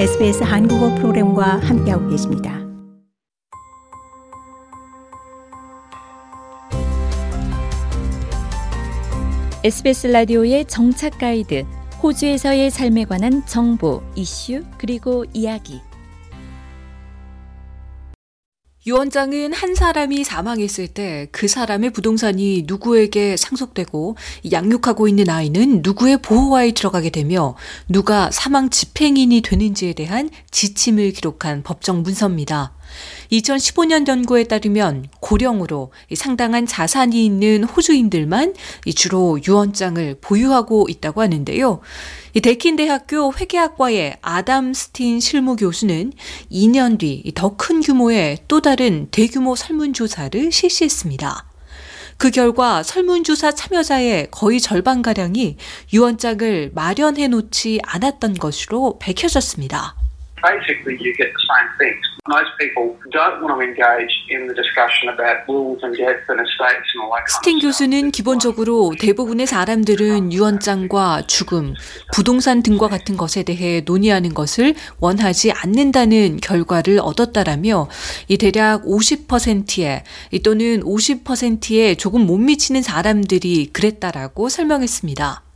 SBS 한국어 프로그램과 함께하고 계십니다. SBS 라디오의 정착 가이드, 호주에서의 삶에 관한 정보, 이슈, 그리고 이야기. 유언장은 한 사람이 사망했을 때 그 사람의 부동산이 누구에게 상속되고 양육하고 있는 아이는 누구의 보호하에 들어가게 되며 누가 사망 집행인이 되는지에 대한 지침을 기록한 법정 문서입니다. 2015년 연구에 따르면 고령으로 상당한 자산이 있는 호주인들만 주로 유언장을 보유하고 있다고 하는데요. 데킨 대학교 회계학과의 아담 스틴 실무 교수는 2년 뒤 더 큰 규모의 또 다른 대규모 설문조사를 실시했습니다. 그 결과 설문조사 참여자의 거의 절반가량이 유언장을 마련해 놓지 않았던 것으로 밝혀졌습니다. Basically you get the same things. Most people don't want to engage in the discussion about wills and death and estates and all that 스틴. 교수는 기본적으로 대부분의 사람들은 유언장과 죽음, 부동산 등과 같은 것에 대해 논의하는 것을 원하지 않는다는 결과를 얻었다라며 이 대략 50%에 또는 50%에 조금 못 미치는 사람들이 그랬다라고 설명했습니다.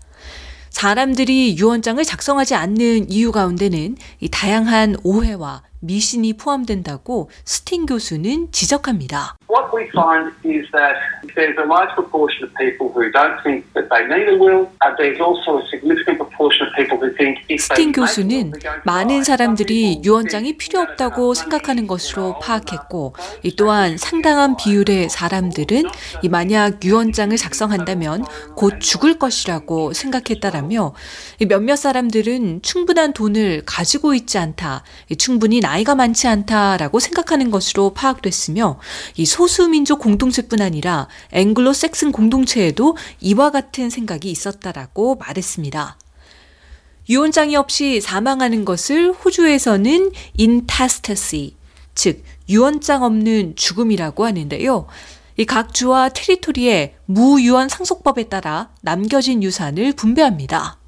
사람들이 유언장을 작성하지 않는 이유 가운데는 이 다양한 오해와 미신이 포함된다고 스틴 교수는 지적합니다. What we find is that there's a large proportion of people who don't think that they need a will. Uh, there's also a significant proportion of people who think if 스틴 교수는 많은. 사람들이 유언장이 필요 없다고 생각하는 것으로 파악했고 이 또한 상당한 비율의 사람들은 이 만약 유언장을 작성한다면 곧 죽을 것이라고 생각했다라며 이 몇몇 사람들은 충분한 돈을 가지고 있지 않다, 이 충분히 나 이가 많지 않다라고 생각하는 것으로 파악됐으며 이 소수민족 공동체뿐 아니라 앵글로 섹슨 공동체에도 이와 같은 생각이 있었다라고 말했습니다. 유언장이 없이 사망하는 것을 호주에서는 인타스터시, 즉 유언장 없는 죽음이라고 하는데요. 이 각 주와 테리토리의 무유언 상속법에 따라 남겨진 유산을 분배합니다.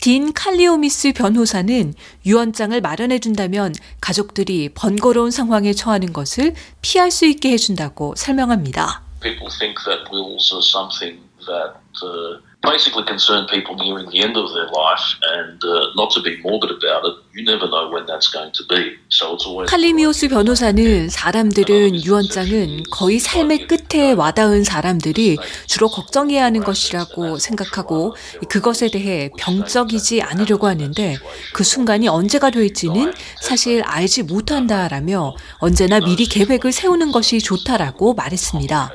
딘 칼리오미스 변호사는 유언장을 마련해 준다면 가족들이 번거로운 상황에 처하는 것을 피할 수 있게 해준다고 설명합니다. people think that wills are something that uh, basically concern people nearing the end of their life, and uh, not to be morbid about it, you never know when that's going to be. So it's always 칼리미오스 변호사는 사람들은 유언장은 거의 삶의 끝에 와닿은 사람들이 주로 걱정해야 하는 것이라고 생각하고 그것에 대해 병적이지 않으려고 하는데 그 순간이 언제가 될지는 사실 알지 못한다라며 언제나 미리 계획을 세우는 것이 좋다라고 말했습니다.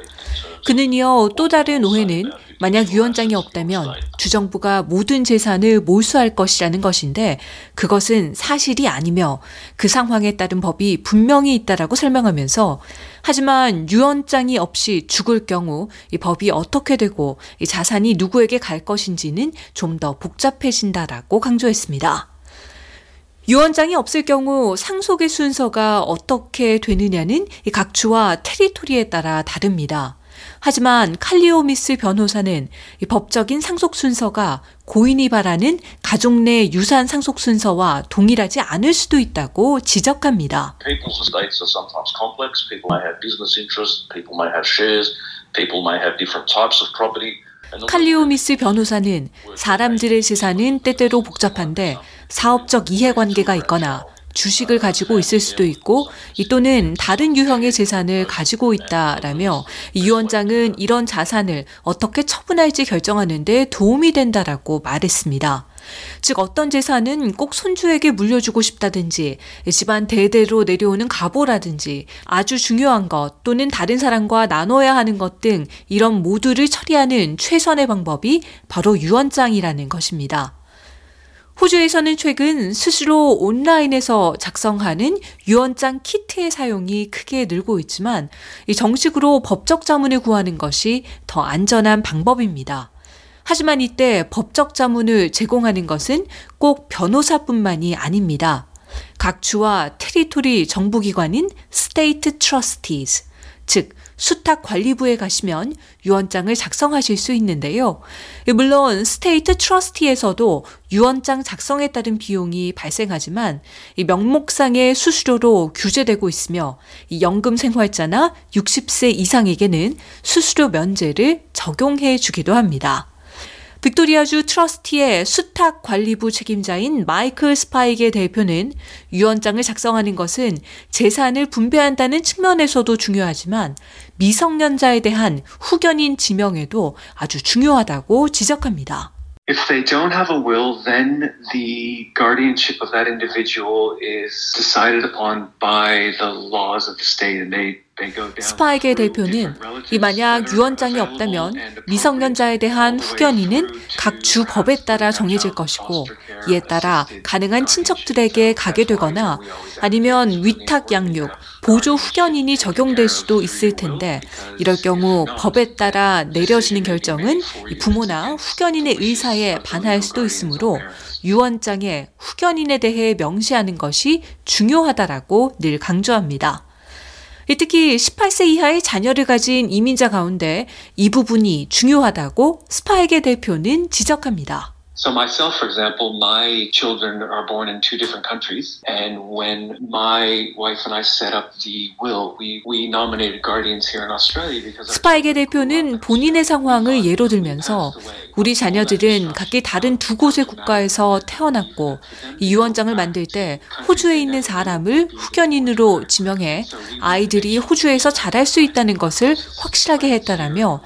그는 이어 또 다른 오해는 만약 유언장이 없다면 주정부가 모든 재산을 몰수할 것이라는 것인데 그것은 사실이 아니며 그 상황에 따른 법이 분명히 있다라고 설명하면서 하지만 유언장이 없이 죽을 경우 이 법이 어떻게 되고 이 자산이 누구에게 갈 것인지는 좀 더 복잡해진다라고 강조했습니다. 유언장이 없을 경우 상속의 순서가 어떻게 되느냐는 이 각 주와 테리토리에 따라 다릅니다. 하지만 칼리오미스 변호사는 이 법적인 상속 순서가 고인이 바라는 가족 내 유산 상속 순서와 동일하지 않을 수도 있다고 지적합니다. 칼리오미스 변호사는 사람들의 재산은 때때로 복잡한데 사업적 이해관계가 있거나 주식을 가지고 있을 수도 있고 이 또는 다른 유형의 재산을 가지고 있다라며 이 유언장은 이런 자산을 어떻게 처분할지 결정하는 데 도움이 된다라고 말했습니다. 즉 어떤 재산은 꼭 손주에게 물려주고 싶다든지 집안 대대로 내려오는 가보라든지 아주 중요한 것 또는 다른 사람과 나눠야 하는 것 등 이런 모두를 처리하는 최선의 방법이 바로 유언장이라는 것입니다. 호주에서는 최근 스스로 온라인에서 작성하는 유언장 키트의 사용이 크게 늘고 있지만 정식으로 법적 자문을 구하는 것이 더 안전한 방법입니다. 하지만 이때 법적 자문을 제공하는 것은 꼭 변호사뿐만이 아닙니다. 각 주와 territory 정부기관인 State Trustees, 즉 수탁 관리부에 가시면 유언장을 작성하실 수 있는데요. 물론 State Trustee에서도 유언장 작성에 따른 비용이 발생하지만 명목상의 수수료로 규제되고 있으며 연금 생활자나 60세 이상에게는 수수료 면제를 적용해 주기도 합니다. 빅토리아주 Trustee의 수탁 관리부 책임자인 마이클 스파이게 대표는 유언장을 작성하는 것은 재산을 분배한다는 측면에서도 중요하지만 미성년자에 대한 후견인 지명에도 아주 중요하다고 지적합니다. If they don't have a will, then the guardianship of that individual is decided upon by the laws of the state and they 스파에게 대표는 이 만약 유언장이 없다면 미성년자에 대한 후견인은 각 주 법에 따라 정해질 것이고 이에 따라 가능한 친척들에게 가게 되거나 아니면 위탁 양육, 보조 후견인이 적용될 수도 있을 텐데 이럴 경우 법에 따라 내려지는 결정은 부모나 후견인의 의사에 반할 수도 있으므로 유언장에 후견인에 대해 명시하는 것이 중요하다라고 늘 강조합니다. 특히 18세 이하의 자녀를 가진 이민자 가운데 이 부분이 중요하다고 스파에게 대표는 지적합니다. So myself, for example, my children are born in two different countries, and when my wife and I set up the will, we we nominated guardians here in Australia because. 스파에게 대표는 본인의 상황을 예로 들면서 우리 자녀들은 각기 다른 두 곳의 국가에서 태어났고 이 유언장을 만들 때 호주에 있는 사람을 후견인으로 지명해 아이들이 호주에서 자랄 수 있다는 것을 확실하게 했다라며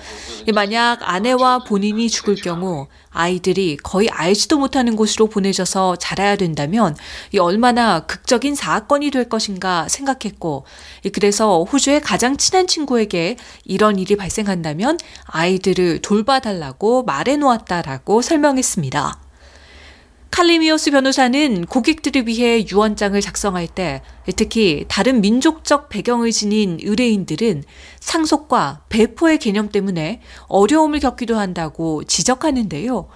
만약 아내와 본인이 죽을 경우 아이들이 거의 알지도 못하는 곳으로 보내져서 자라야 된다면 이 얼마나 극적인 사건이 될 것인가 생각했고 그래서 호주의 가장 친한 친구에게 이런 일이 발생한다면 아이들을 돌봐달라고 말해 놓았다라고 설명했습니다. 칼리미오스 변호사는 고객들을 위해 유언장을 작성할 때 특히 다른 민족적 배경을 지닌 의뢰인들은 상속과 배포의 개념 때문에 어려움을 겪기도 한다고 지적하는데요.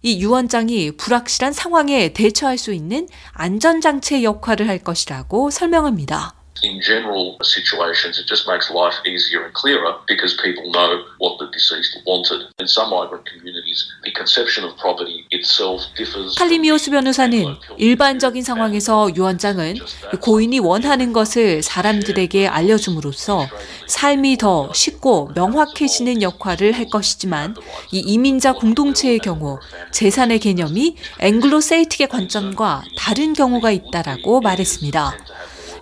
이 유언장이 불확실한 상황에 대처할 수 있는 안전장치의 역할을 할 것이라고 설명합니다. In general situations, it just makes life easier and clearer because people know what the deceased wanted. In some migrant communities, the conception of property itself differs. 칼리미오스 변호사는 일반적인 상황에서 유언장은 고인이 원하는 것을 사람들에게 알려줌으로써 삶이 더 쉽고 명확해지는 역할을 할 것이지만 이 이민자 공동체의 경우 재산의 개념이 앵글로세이틱의 관점과 다른 경우가 있다라고 말했습니다.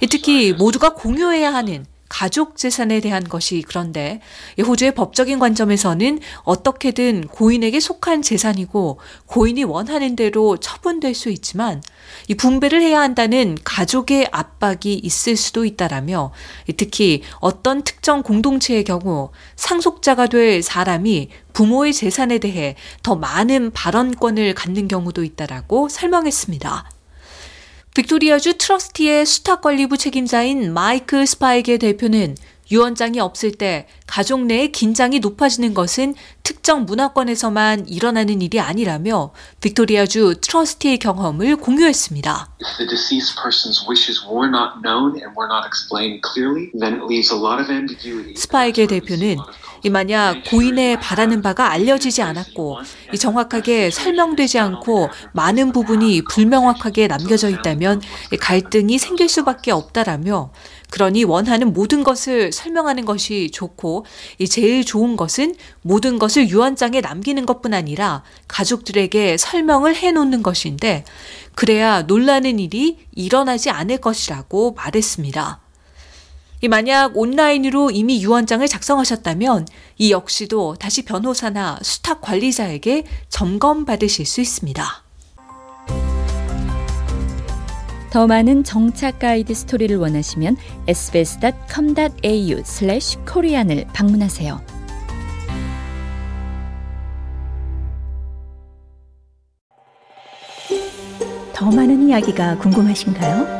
특히 모두가 공유해야 하는 가족 재산에 대한 것이 그런데 호주의 법적인 관점에서는 어떻게든 고인에게 속한 재산이고 고인이 원하는 대로 처분될 수 있지만 이 분배를 해야 한다는 가족의 압박이 있을 수도 있다라며 특히 어떤 특정 공동체의 경우 상속자가 될 사람이 부모의 재산에 대해 더 많은 발언권을 갖는 경우도 있다라고 설명했습니다. 빅토리아주 트러스티의 수탁 관리부 책임자인 마이클 스파이게 대표는 유언장이 없을 때 가족 내의 긴장이 높아지는 것은 특정 문화권에서만 일어나는 일이 아니라며 빅토리아주 트러스티의 경험을 공유했습니다. If the deceased person's wishes were not known and were not explained clearly, then it leaves a lot of ambiguity. 스파이게 대표는 만약 고인의 바라는 바가 알려지지 않았고 정확하게 설명되지 않고 많은 부분이 불명확하게 남겨져 있다면 갈등이 생길 수밖에 없다라며 그러니 원하는 모든 것을 설명하는 것이 좋고 제일 좋은 것은 모든 것을 유언장에 남기는 것뿐 아니라 가족들에게 설명을 해 놓는 것인데 그래야 놀라는 일이 일어나지 않을 것이라고 말했습니다. 만약 온라인으로 이미 유언장을 작성하셨다면 이 역시도 다시 변호사나 수탁 관리자에게 점검 받으실 수 있습니다. 더 많은 정착 가이드 스토리를 원하시면 sbs.com.au/korean을 방문하세요. 더 많은 이야기가 궁금하신가요?